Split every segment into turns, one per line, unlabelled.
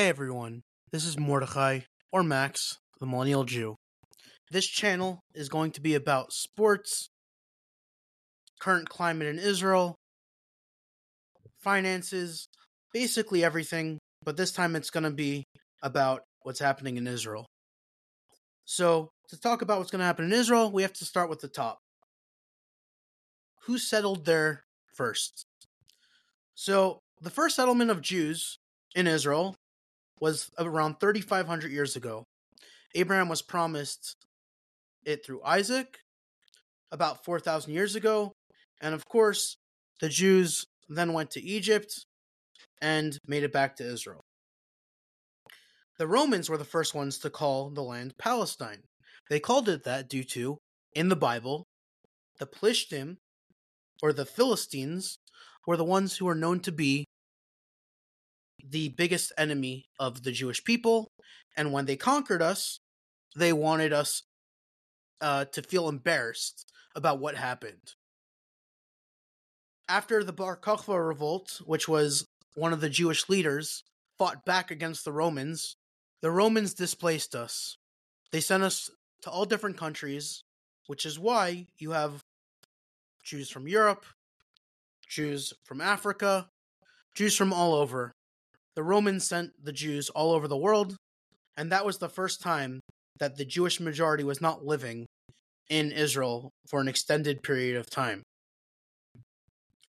Hey everyone, this is Mordecai, or Max, the Millennial Jew. This channel is going to be about sports, current climate in Israel, finances, basically everything, but this time it's going to be about what's happening in Israel. So, to talk about what's going to happen in Israel, we have to start with the top. Who settled there first? So, the first settlement of Jews in Israel was around 3,500 years ago. Abraham was promised it through Isaac about 4,000 years ago. And of course, the Jews then went to Egypt and made it back to Israel. The Romans were the first ones to call the land Palestine. They called it that due to, in the Bible, the Plishtim, or the Philistines, were the ones who were known to be the biggest enemy of the Jewish people. And when they conquered us, they wanted us uh, to feel embarrassed about what happened. After the Bar Kokhba revolt, which was one of the Jewish leaders, fought back against the Romans, the Romans displaced us. They sent us to all different countries, which is why you have Jews from Europe, Jews from Africa, Jews from all over. The Romans sent the Jews all over the world, and that was the first time that the Jewish majority was not living in Israel for an extended period of time.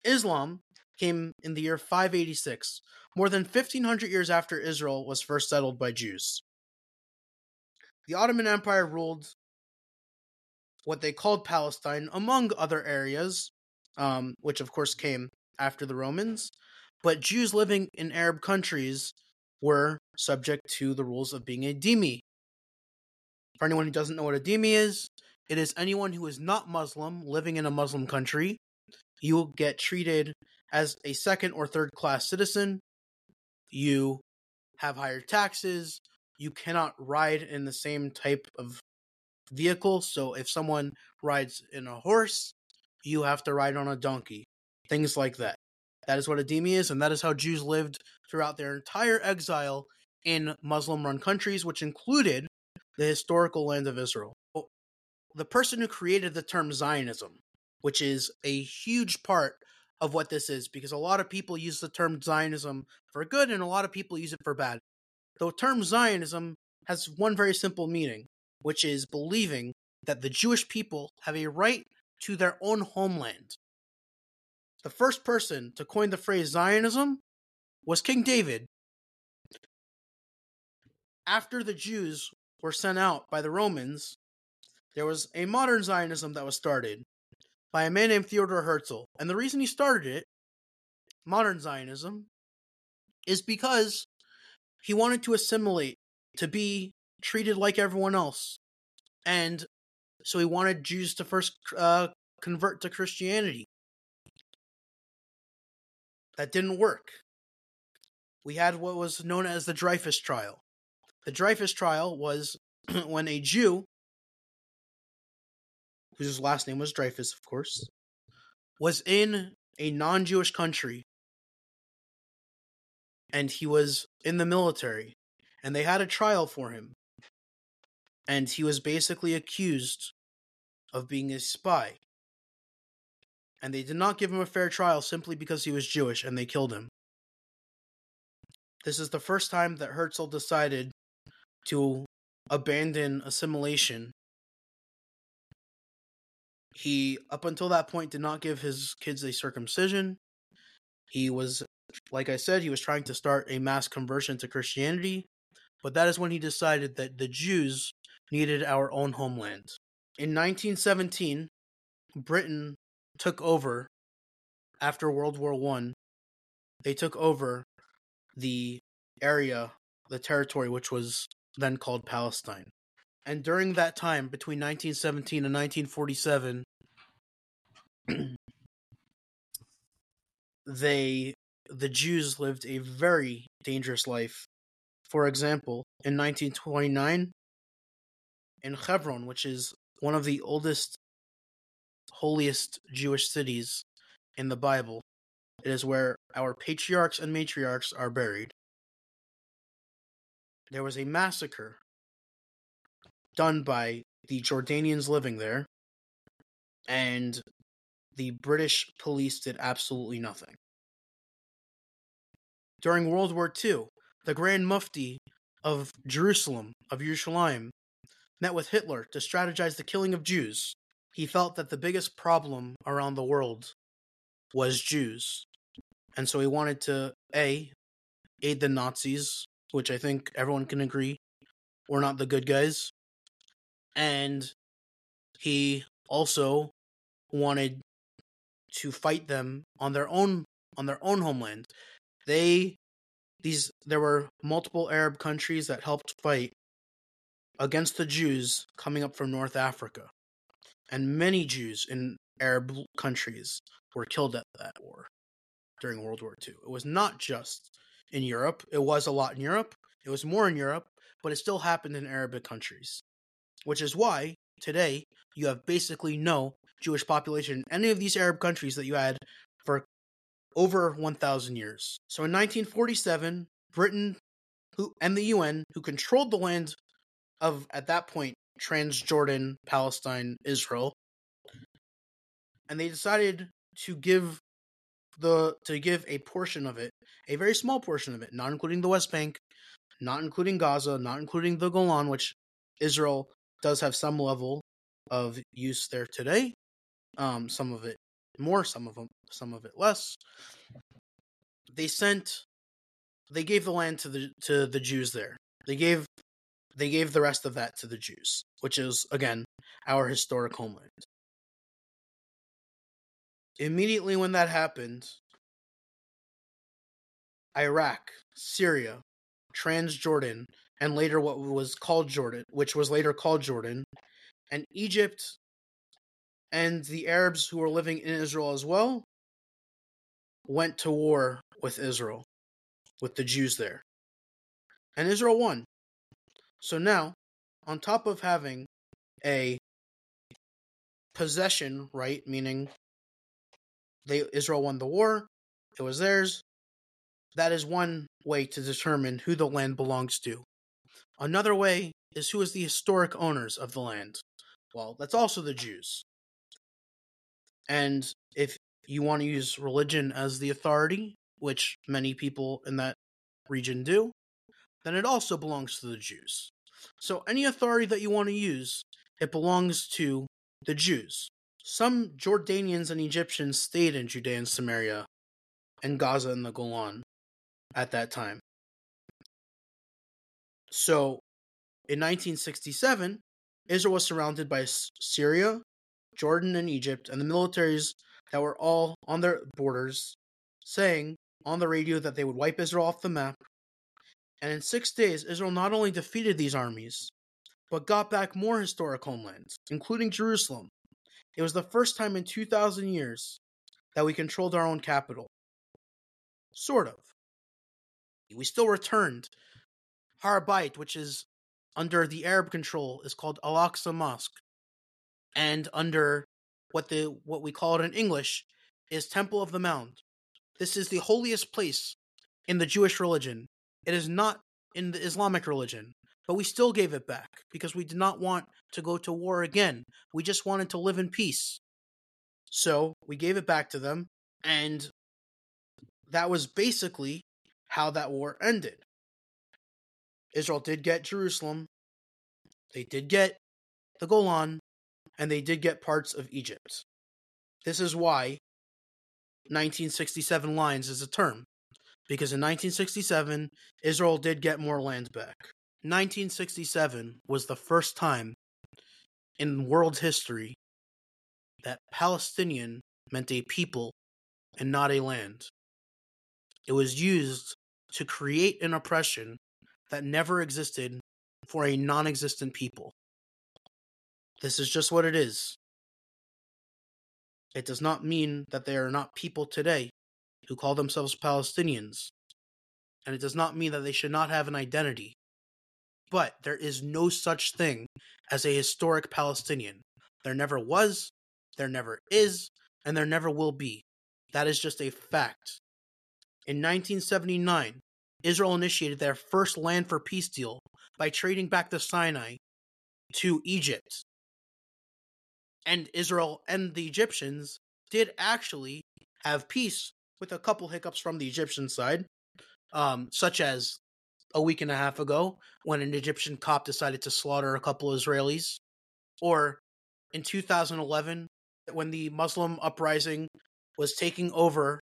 Islam came in the year 586, more than 1500 years after Israel was first settled by Jews. The Ottoman Empire ruled what they called Palestine, among other areas, um, which of course came after the Romans, but Jews living in Arab countries were subject to the rules of being a dhimmi. For anyone who doesn't know what a dhimmi is, it is anyone who is not Muslim living in a Muslim country. You will get treated as a second or third class citizen. You have higher taxes. You cannot ride in the same type of vehicle. So if someone rides in a horse, you have to ride on a donkey. Things like that. That is what a is, and that is how Jews lived throughout their entire exile in Muslim run countries, which included the historical land of Israel. The person who created the term Zionism, which is a huge part of what this is, because a lot of people use the term Zionism for good and a lot of people use it for bad. The term Zionism has one very simple meaning, which is believing that the Jewish people have a right to their own homeland. The first person to coin the phrase Zionism was King David. After the Jews were sent out by the Romans, there was a modern Zionism that was started by a man named Theodor Herzl. And the reason he started it, modern Zionism, is because he wanted to assimilate, to be treated like everyone else. And so he wanted Jews to first uh, convert to Christianity. That didn't work. We had what was known as the Dreyfus trial. The Dreyfus trial was when a Jew, whose last name was Dreyfus, of course, was in a non Jewish country and he was in the military and they had a trial for him. And he was basically accused of being a spy and they did not give him a fair trial simply because he was Jewish and they killed him. This is the first time that Herzl decided to abandon assimilation. He, up until that point, did not give his kids a circumcision. He was, like I said, he was trying to start a mass conversion to Christianity, but that is when he decided that the Jews needed our own homeland. In 1917, Britain took over after World War One. They took over the area, the territory which was then called Palestine. And during that time, between 1917 and 1947, they the Jews lived a very dangerous life. For example, in 1929, in Hebron, which is one of the oldest holiest Jewish cities in the Bible. It is where our patriarchs and matriarchs are buried. there was a massacre done by the Jordanians living there, and the British police did absolutely nothing. During World War II, the Grand Mufti of Jerusalem, of Yerushalayim, met with Hitler to strategize the killing of Jews. He felt that the biggest problem around the world was Jews. And so he wanted to A, aid the Nazis, which I think everyone can agree were not the good guys. And he also wanted to fight them on their own on their own homeland. They these there were multiple Arab countries that helped fight against the Jews coming up from North Africa. And many Jews in Arab countries were killed at that war during World War II. It was not just in Europe, it was a lot in Europe, it was more in Europe, but it still happened in Arabic countries. Which is why today you have basically no Jewish population in any of these Arab countries that you had for over 1,000 years. So in 1947, Britain who, and the UN, who controlled the land of, at that point, Transjordan, Palestine, Israel, and they decided to give the to give a portion of it, a very small portion of it, not including the West Bank, not including Gaza, not including the Golan, which Israel does have some level of use there today. Um, some of it more, some of them, some of it less. They sent, they gave the land to the to the Jews there. They gave, they gave the rest of that to the Jews, which is again our historic homeland. Immediately when that happened, Iraq, Syria, Transjordan, and later what was called Jordan, which was later called Jordan, and Egypt and the Arabs who were living in Israel as well went to war with Israel, with the Jews there. And Israel won. So now, on top of having a possession right, meaning they Israel won the war, it was theirs. That is one way to determine who the land belongs to. Another way is who is the historic owners of the land. Well, that's also the Jews. And if you want to use religion as the authority, which many people in that region do, then it also belongs to the Jews. So any authority that you want to use, it belongs to the Jews. Some Jordanians and Egyptians stayed in Judea and Samaria and Gaza and the Golan at that time. So in 1967, Israel was surrounded by Syria, Jordan, and Egypt, and the militaries that were all on their borders saying on the radio that they would wipe Israel off the map. And in six days, Israel not only defeated these armies, but got back more historic homelands, including Jerusalem. It was the first time in 2,000 years that we controlled our own capital. Sort of. We still returned. Har Bayit, which is under the Arab control, is called Al Aqsa Mosque and under what the what we call it in English is Temple of the Mound. This is the holiest place in the Jewish religion. It is not in the Islamic religion, but we still gave it back because we did not want to go to war again. We just wanted to live in peace. So we gave it back to them, and that was basically how that war ended. Israel did get Jerusalem, they did get the Golan, and they did get parts of Egypt. This is why 1967 lines is a term, because in 1967, Israel did get more land back. 1967 was the first time in world history that Palestinian meant a people and not a land. It was used to create an oppression that never existed for a non existent people. This is just what it is. It does not mean that there are not people today who call themselves Palestinians. And it does not mean that they should not have an identity. But there is no such thing as a historic Palestinian. There never was, there never is, and there never will be. That is just a fact. In 1979, Israel initiated their first land for peace deal by trading back the Sinai to Egypt. And Israel and the Egyptians did actually have peace with a couple hiccups from the Egyptian side, um, such as a week and a half ago when an Egyptian cop decided to slaughter a couple Israelis, or in 2011 when the Muslim uprising was taking over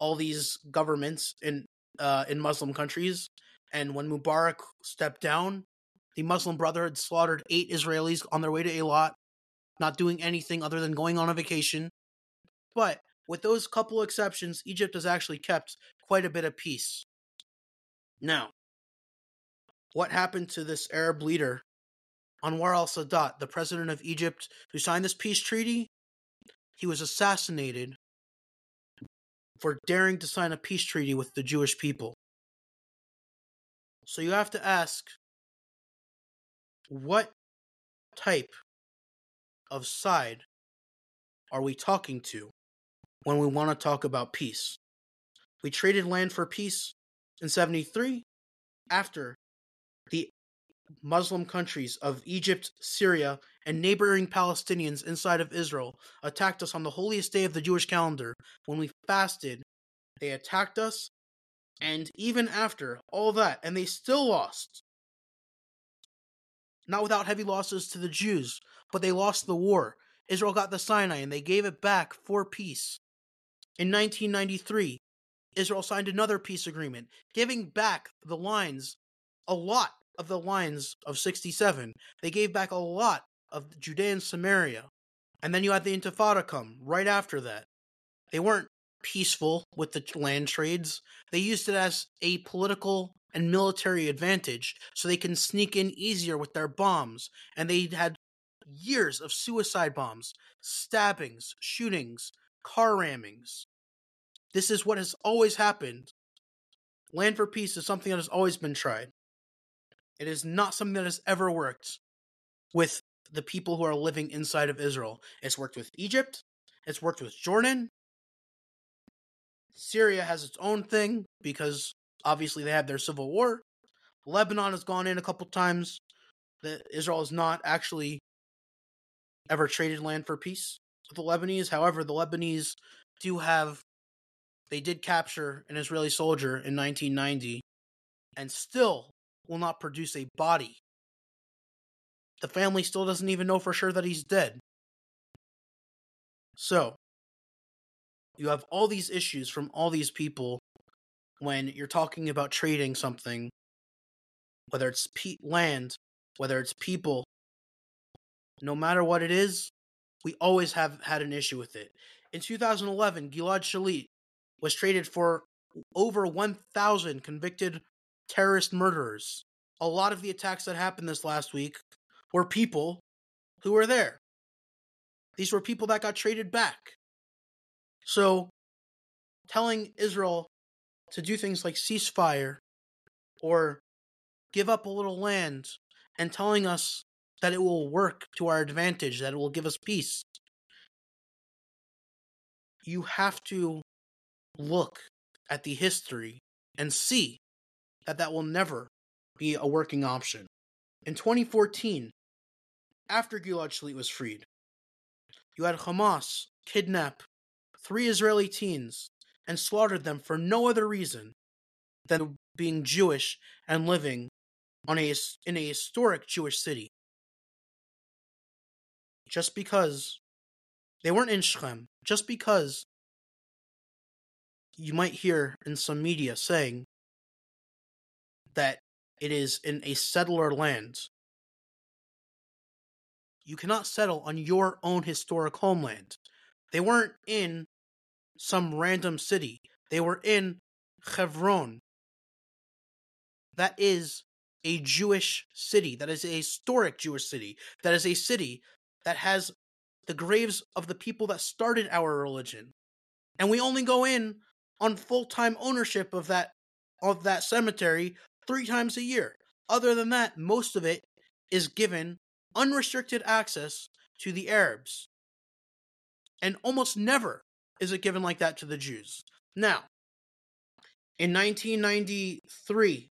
all these governments in uh, in Muslim countries, and when Mubarak stepped down, the Muslim Brotherhood slaughtered eight Israelis on their way to Eilat, not doing anything other than going on a vacation. But with those couple exceptions, Egypt has actually kept quite a bit of peace. Now, what happened to this Arab leader, Anwar al Sadat, the president of Egypt who signed this peace treaty? He was assassinated for daring to sign a peace treaty with the Jewish people. So you have to ask what type of side are we talking to when we want to talk about peace? We traded land for peace in 73 after the Muslim countries of Egypt, Syria, and neighboring Palestinians inside of Israel attacked us on the holiest day of the Jewish calendar when we fasted. They attacked us, and even after all that, and they still lost. Not without heavy losses to the Jews, but they lost the war. Israel got the Sinai and they gave it back for peace. In 1993, Israel signed another peace agreement, giving back the lines, a lot of the lines of 67. They gave back a lot of Judea and Samaria. And then you had the Intifada come right after that. They weren't peaceful with the land trades. They used it as a political and military advantage so they can sneak in easier with their bombs. And they had years of suicide bombs, stabbings, shootings, car rammings. This is what has always happened. Land for peace is something that has always been tried. It is not something that has ever worked with the people who are living inside of Israel. It's worked with Egypt, it's worked with Jordan. Syria has its own thing because obviously they had their civil war. Lebanon has gone in a couple times. The, Israel has not actually ever traded land for peace the Lebanese. However, the Lebanese do have they did capture an Israeli soldier in 1990 and still will not produce a body. The family still doesn't even know for sure that he's dead. So, you have all these issues from all these people when you're talking about trading something, whether it's land, whether it's people, no matter what it is, we always have had an issue with it. In 2011, Gilad Shalit was traded for over 1,000 convicted terrorist murderers. A lot of the attacks that happened this last week were people who were there. These were people that got traded back. So, telling Israel to do things like ceasefire or give up a little land and telling us that it will work to our advantage, that it will give us peace. You have to look at the history and see that that will never be a working option. In 2014, after Gilad Shalit was freed, you had Hamas kidnap three Israeli teens and slaughtered them for no other reason than being Jewish and living on a, in a historic Jewish city. Just because they weren't in Shechem, just because you might hear in some media saying that it is in a settler land. You cannot settle on your own historic homeland. They weren't in some random city. They were in Hebron. That is a Jewish city. That is a historic Jewish city. That is a city that has the graves of the people that started our religion. And we only go in on full-time ownership of that of that cemetery three times a year. Other than that, most of it is given unrestricted access to the Arabs. And almost never is it given like that to the Jews. Now, In 1993,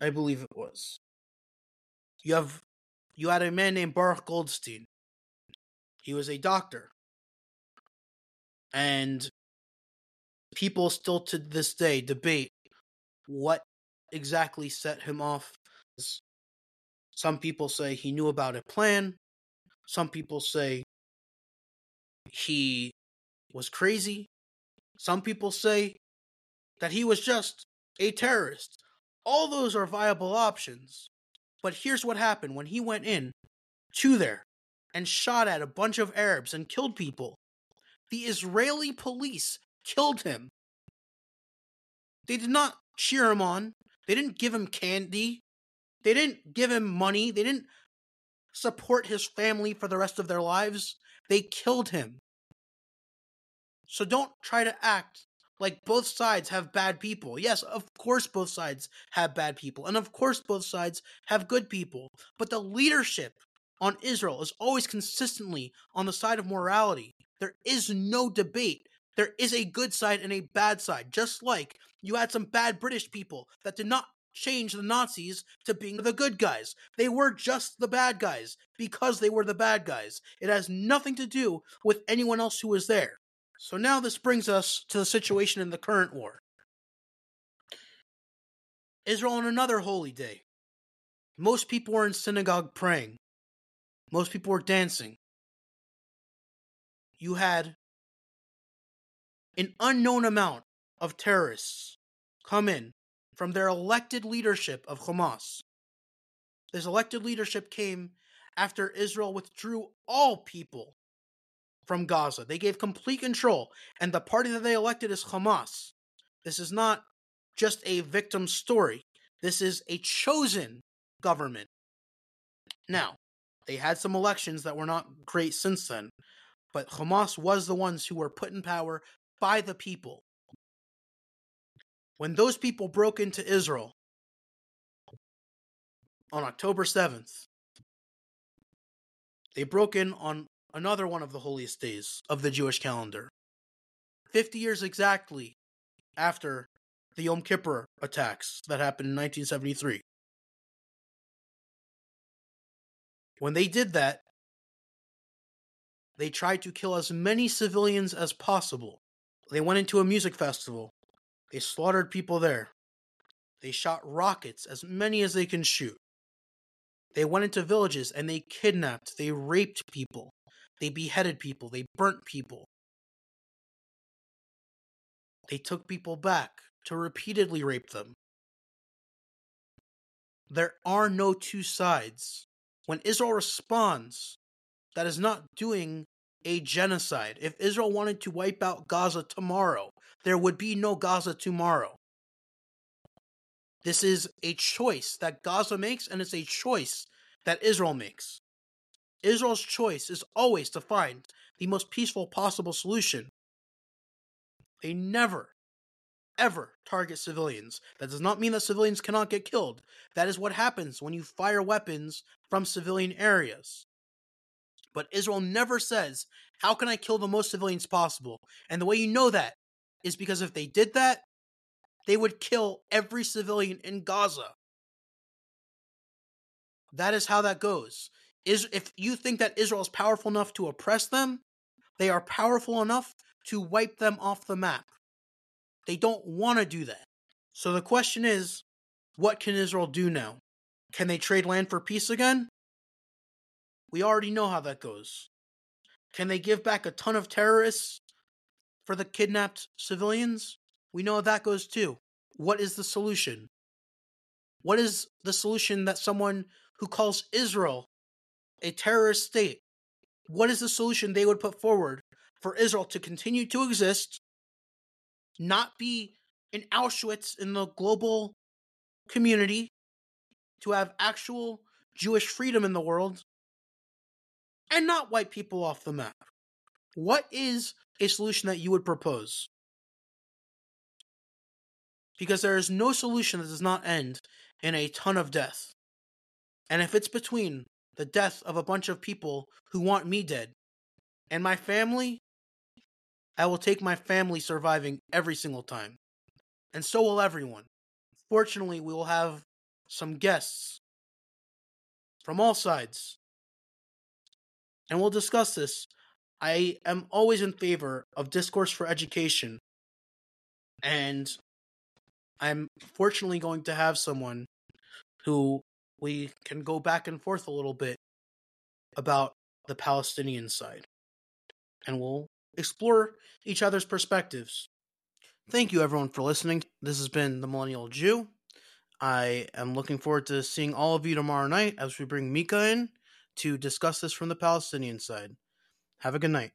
I believe it was. You have you had a man named Baruch Goldstein. He was a doctor. And people still to this day debate what exactly set him off. Some people say he knew about a plan. Some people say he was crazy. Some people say that he was just a terrorist. All those are viable options. But here's what happened when he went in to there and shot at a bunch of Arabs and killed people. The Israeli police killed him. They did not cheer him on. They didn't give him candy. They didn't give him money. They didn't support his family for the rest of their lives. They killed him. So don't try to act like both sides have bad people. Yes, of course both sides have bad people. And of course both sides have good people. But the leadership on Israel is always consistently on the side of morality. There is no debate. There is a good side and a bad side. Just like you had some bad British people that did not change the Nazis to being the good guys. They were just the bad guys because they were the bad guys. It has nothing to do with anyone else who was there. So now this brings us to the situation in the current war. Israel on another holy day. Most people were in synagogue praying. Most people were dancing. You had an unknown amount of terrorists come in from their elected leadership of Hamas. This elected leadership came after Israel withdrew all people from Gaza. They gave complete control, and the party that they elected is Hamas. This is not just a victim story. This is a chosen government. Now, they had some elections that were not great since then, but Hamas was the ones who were put in power by the people. When those people broke into Israel on October 7th, they broke in on another one of the holiest days of the Jewish calendar. 50 years exactly after the Yom Kippur attacks that happened in 1973. When they did that, they tried to kill as many civilians as possible. They went into a music festival. They slaughtered people there. They shot rockets, as many as they can shoot. They went into villages and they kidnapped, they raped people. They beheaded people, they burnt people. They took people back to repeatedly rape them. There are no two sides. When Israel responds, that is not doing a genocide. If Israel wanted to wipe out Gaza tomorrow, there would be no Gaza tomorrow. This is a choice that Gaza makes, and it's a choice that Israel makes. Israel's choice is always to find the most peaceful possible solution. They never, ever target civilians. That does not mean that civilians cannot get killed. That is what happens when you fire weapons from civilian areas. But Israel never says, How can I kill the most civilians possible? And the way you know that is because if they did that, they would kill every civilian in Gaza. That is how that goes is if you think that Israel is powerful enough to oppress them, they are powerful enough to wipe them off the map. They don't want to do that. So the question is, what can Israel do now? Can they trade land for peace again? We already know how that goes. Can they give back a ton of terrorists for the kidnapped civilians? We know how that goes too. What is the solution? What is the solution that someone who calls Israel a terrorist state, what is the solution they would put forward for Israel to continue to exist, not be an Auschwitz in the global community, to have actual Jewish freedom in the world, and not wipe people off the map? What is a solution that you would propose? Because there is no solution that does not end in a ton of death. And if it's between the death of a bunch of people who want me dead. And my family, I will take my family surviving every single time. and so will everyone. Fortunately, we will have some guests from all sides, and we'll discuss this. I am always in favor of discourse for education, and I'm fortunately going to have someone who we can go back and forth a little bit about the Palestinian side. And we'll explore each other's perspectives. Thank you, everyone, for listening. This has been The Millennial Jew. I am looking forward to seeing all of you tomorrow night as we bring Mika in to discuss this from the Palestinian side. Have a good night.